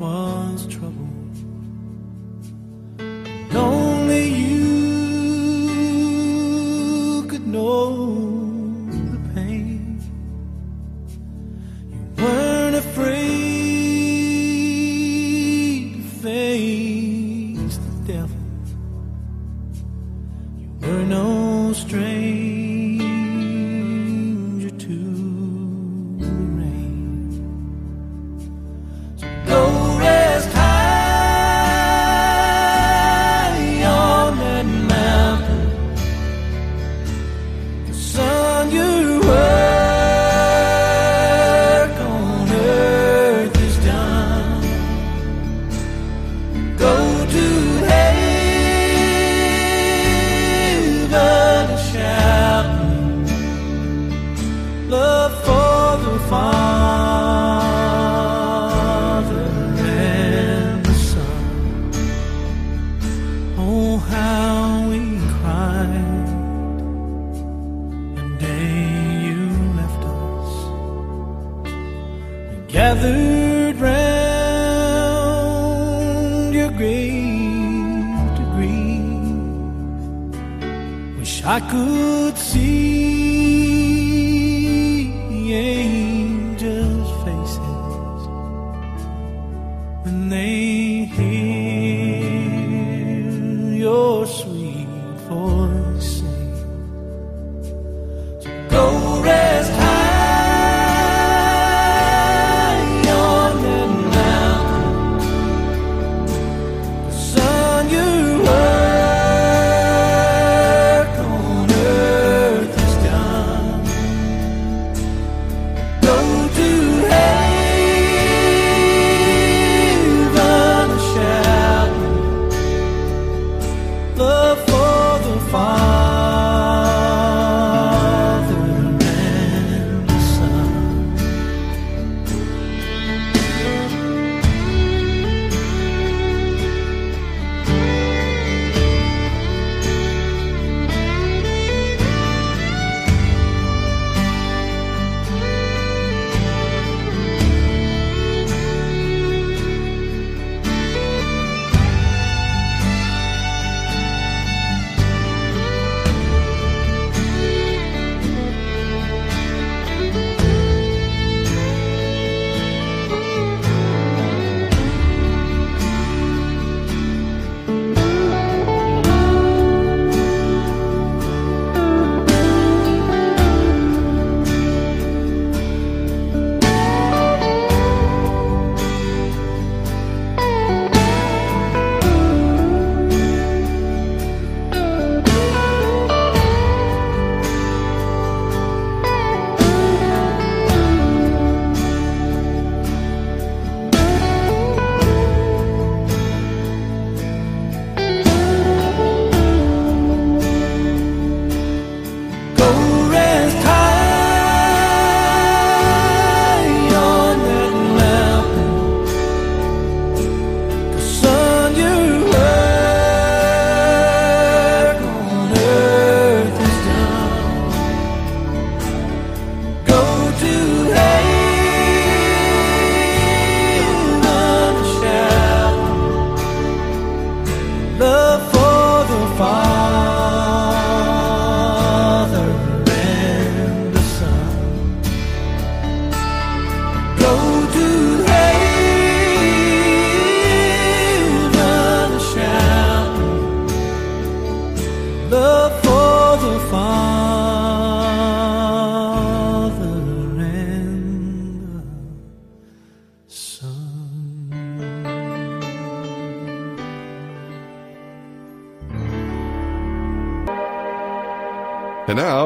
was trouble. I could see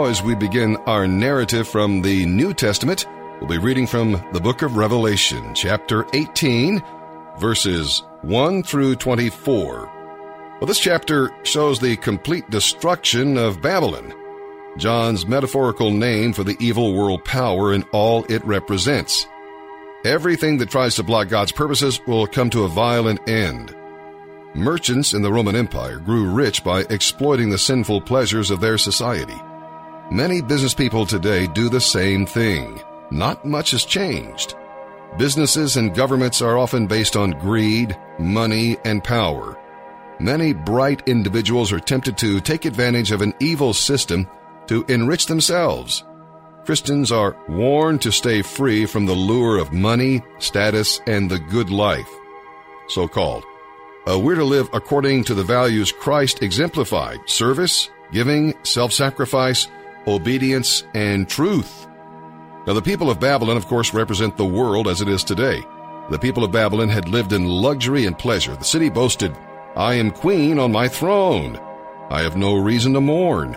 as we begin our narrative from the New Testament, we'll be reading from the book of Revelation, chapter 18, verses 1 through 24. Well, this chapter shows the complete destruction of Babylon, John's metaphorical name for the evil world power and all it represents. Everything that tries to block God's purposes will come to a violent end. Merchants in the Roman Empire grew rich by exploiting the sinful pleasures of their society. Many business people today do the same thing. Not much has changed. Businesses and governments are often based on greed, money, and power. Many bright individuals are tempted to take advantage of an evil system to enrich themselves. Christians are warned to stay free from the lure of money, status, and the good life. So called. Uh, we're to live according to the values Christ exemplified service, giving, self sacrifice, obedience, and truth. Now, the people of Babylon, of course, represent the world as it is today. The people of Babylon had lived in luxury and pleasure. The city boasted, I am queen on my throne. I have no reason to mourn.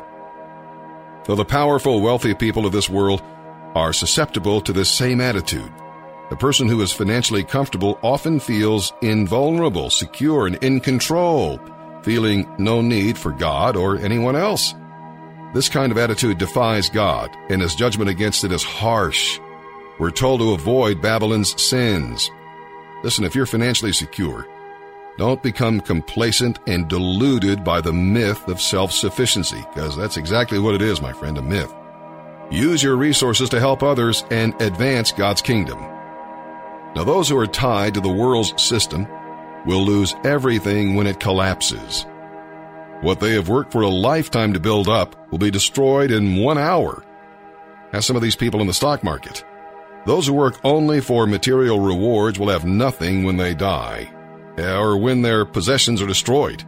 Though the powerful, wealthy people of this world are susceptible to this same attitude. The person who is financially comfortable often feels invulnerable, secure, and in control, feeling no need for God or anyone else. This kind of attitude defies God, and his judgment against it is harsh. We're told to avoid Babylon's sins. Listen, if you're financially secure, don't become complacent and deluded by the myth of self sufficiency, because that's exactly what it is, my friend, a myth. Use your resources to help others and advance God's kingdom. Now, those who are tied to the world's system will lose everything when it collapses. What they have worked for a lifetime to build up will be destroyed in one hour. Ask some of these people in the stock market. Those who work only for material rewards will have nothing when they die, or when their possessions are destroyed.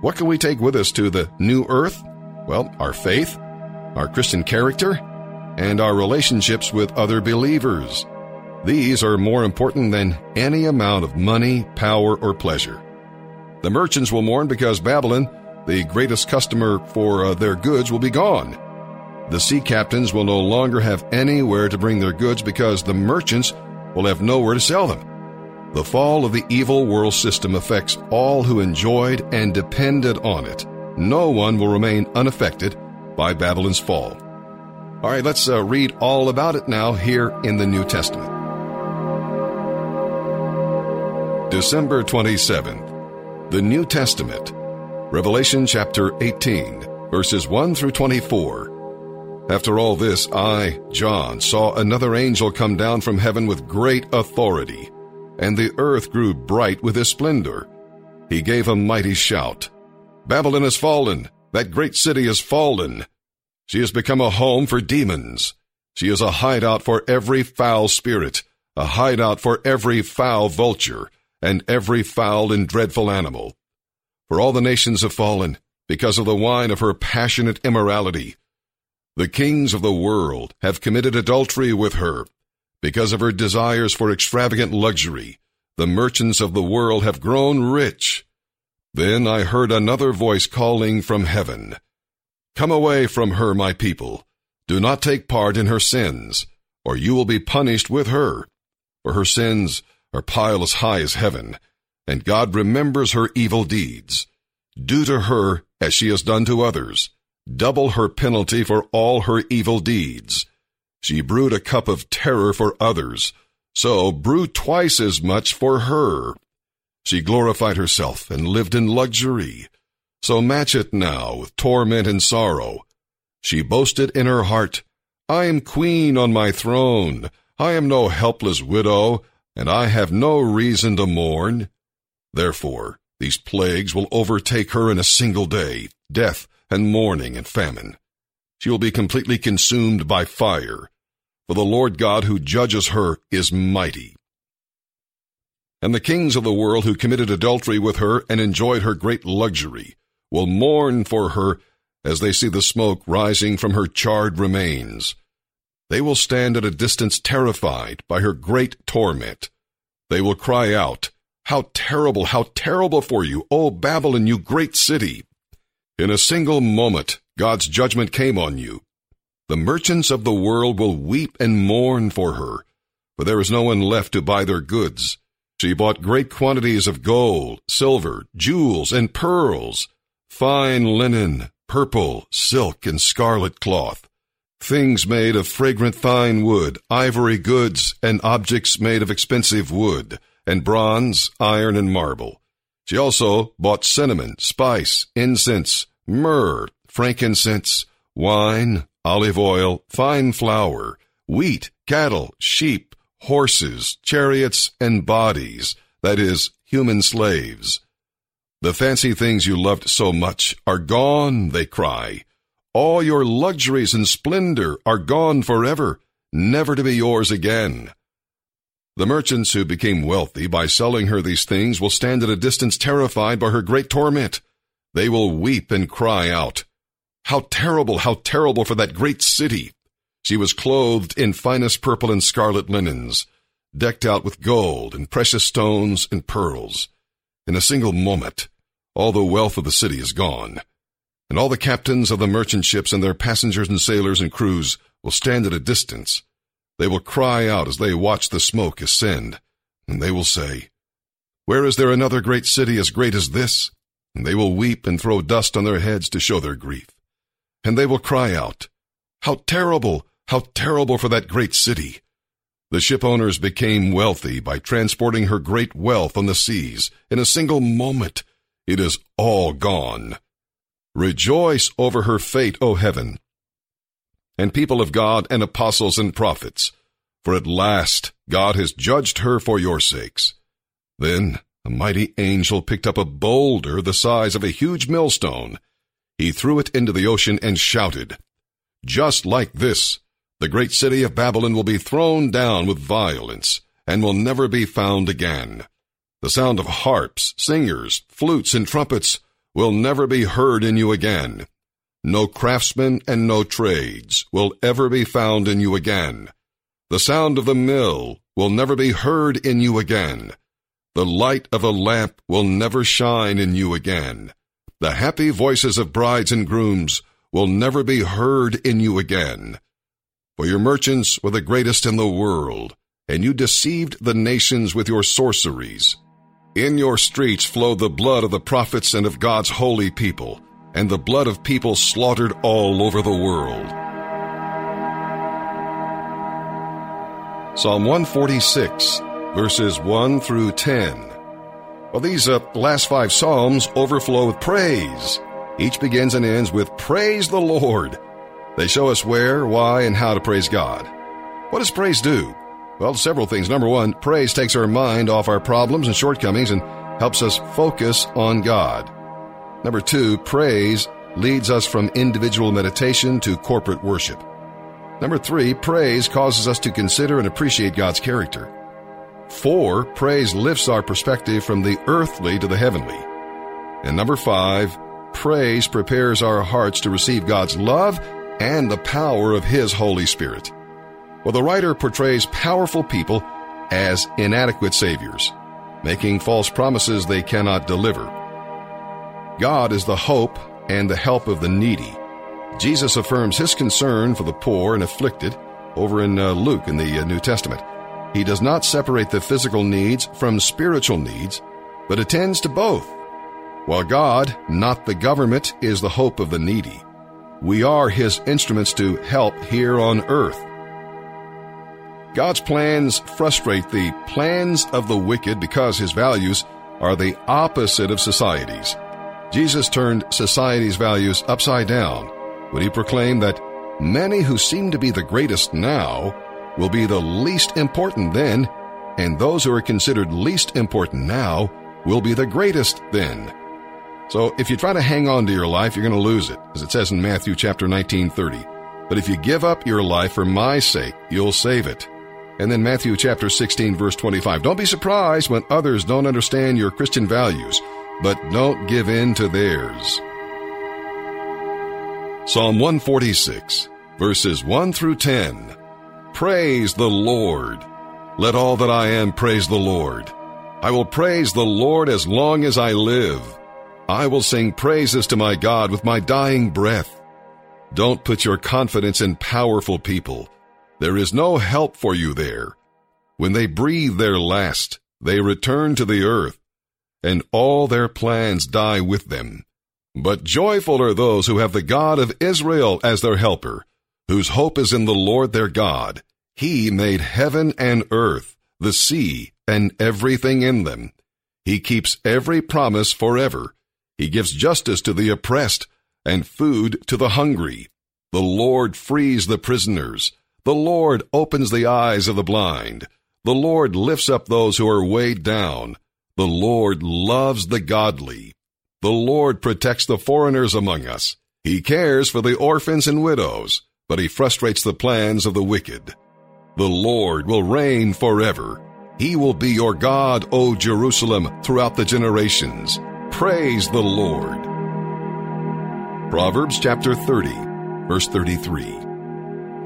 What can we take with us to the new earth? Well, our faith, our Christian character, and our relationships with other believers. These are more important than any amount of money, power, or pleasure. The merchants will mourn because Babylon, the greatest customer for uh, their goods, will be gone. The sea captains will no longer have anywhere to bring their goods because the merchants will have nowhere to sell them. The fall of the evil world system affects all who enjoyed and depended on it. No one will remain unaffected by Babylon's fall. All right, let's uh, read all about it now here in the New Testament. December 27th, the New Testament, Revelation chapter 18, verses 1 through 24. After all this, I, John, saw another angel come down from heaven with great authority, and the earth grew bright with his splendor. He gave a mighty shout. Babylon has fallen, that great city has fallen. She has become a home for demons. She is a hideout for every foul spirit, a hideout for every foul vulture, and every foul and dreadful animal. For all the nations have fallen, because of the wine of her passionate immorality. The kings of the world have committed adultery with her. Because of her desires for extravagant luxury, the merchants of the world have grown rich. Then I heard another voice calling from heaven, Come away from her, my people. Do not take part in her sins, or you will be punished with her. For her sins are piled as high as heaven, and God remembers her evil deeds. Do to her as she has done to others double her penalty for all her evil deeds. She brewed a cup of terror for others, so brew twice as much for her. She glorified herself and lived in luxury, so match it now with torment and sorrow. She boasted in her heart, I am queen on my throne. I am no helpless widow, and I have no reason to mourn. Therefore, these plagues will overtake her in a single day, death, and mourning and famine. She will be completely consumed by fire, for the Lord God who judges her is mighty. And the kings of the world who committed adultery with her and enjoyed her great luxury will mourn for her as they see the smoke rising from her charred remains. They will stand at a distance terrified by her great torment. They will cry out, How terrible, how terrible for you, O Babylon, you great city! In a single moment, God's judgment came on you. The merchants of the world will weep and mourn for her, for there is no one left to buy their goods. She bought great quantities of gold, silver, jewels, and pearls, fine linen, purple, silk, and scarlet cloth, things made of fragrant fine wood, ivory goods, and objects made of expensive wood, and bronze, iron, and marble. She also bought cinnamon, spice, incense, myrrh, frankincense, wine, olive oil, fine flour, wheat, cattle, sheep, horses, chariots, and bodies, that is, human slaves. The fancy things you loved so much are gone, they cry. All your luxuries and splendor are gone forever, never to be yours again. The merchants who became wealthy by selling her these things will stand at a distance terrified by her great torment. They will weep and cry out, How terrible, how terrible for that great city! She was clothed in finest purple and scarlet linens, decked out with gold and precious stones and pearls. In a single moment, all the wealth of the city is gone, and all the captains of the merchant ships and their passengers and sailors and crews will stand at a distance. They will cry out as they watch the smoke ascend, and they will say, Where is there another great city as great as this? And they will weep and throw dust on their heads to show their grief. And they will cry out, How terrible, how terrible for that great city! The ship owners became wealthy by transporting her great wealth on the seas. In a single moment, it is all gone. Rejoice over her fate, O heaven, and people of God and apostles and prophets, for at last God has judged her for your sakes. Then a mighty angel picked up a boulder the size of a huge millstone. He threw it into the ocean and shouted, Just like this, the great city of Babylon will be thrown down with violence and will never be found again. The sound of harps, singers, flutes, and trumpets will never be heard in you again. No craftsmen and no trades will ever be found in you again. The sound of the mill will never be heard in you again. The light of a lamp will never shine in you again. The happy voices of brides and grooms will never be heard in you again. For your merchants were the greatest in the world, and you deceived the nations with your sorceries. In your streets flowed the blood of the prophets and of God's holy people, and the blood of people slaughtered all over the world. Psalm 146, verses 1 through 10. Well, these uh, last five Psalms overflow with praise. Each begins and ends with Praise the Lord. They show us where, why, and how to praise God. What does praise do? Well, several things. Number one, praise takes our mind off our problems and shortcomings and helps us focus on God. Number two, praise leads us from individual meditation to corporate worship. Number three, praise causes us to consider and appreciate God's character. Four, praise lifts our perspective from the earthly to the heavenly. And number five, praise prepares our hearts to receive God's love and the power of His Holy Spirit. Well, the writer portrays powerful people as inadequate saviors, making false promises they cannot deliver. God is the hope and the help of the needy. Jesus affirms his concern for the poor and afflicted over in uh, Luke in the uh, New Testament. He does not separate the physical needs from spiritual needs, but attends to both. While God, not the government, is the hope of the needy, we are His instruments to help here on earth. God's plans frustrate the plans of the wicked because His values are the opposite of society's. Jesus turned society's values upside down when He proclaimed that many who seem to be the greatest now will be the least important then, and those who are considered least important now will be the greatest then. So if you try to hang on to your life, you're going to lose it, as it says in Matthew chapter 19, 30. But if you give up your life for my sake, you'll save it. And then Matthew chapter 16, verse 25. Don't be surprised when others don't understand your Christian values, but don't give in to theirs. Psalm 146, verses 1 through 10. Praise the Lord. Let all that I am praise the Lord. I will praise the Lord as long as I live. I will sing praises to my God with my dying breath. Don't put your confidence in powerful people. There is no help for you there. When they breathe their last, they return to the earth, and all their plans die with them. But joyful are those who have the God of Israel as their helper, whose hope is in the Lord their God. He made heaven and earth, the sea, and everything in them. He keeps every promise forever. He gives justice to the oppressed and food to the hungry. The Lord frees the prisoners. The Lord opens the eyes of the blind. The Lord lifts up those who are weighed down. The Lord loves the godly. The Lord protects the foreigners among us. He cares for the orphans and widows, but he frustrates the plans of the wicked. The Lord will reign forever. He will be your God, O Jerusalem, throughout the generations. Praise the Lord. Proverbs chapter 30, verse 33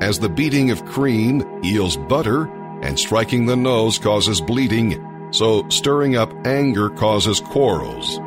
as the beating of cream yields butter, and striking the nose causes bleeding, so stirring up anger causes quarrels.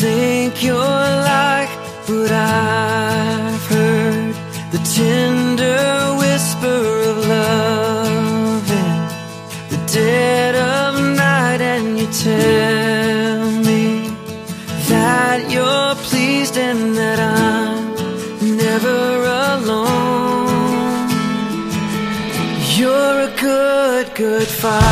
think you're like what I've heard the tender whisper of love in the dead of night, and you tell me that you're pleased and that I'm never alone. You're a good, good father.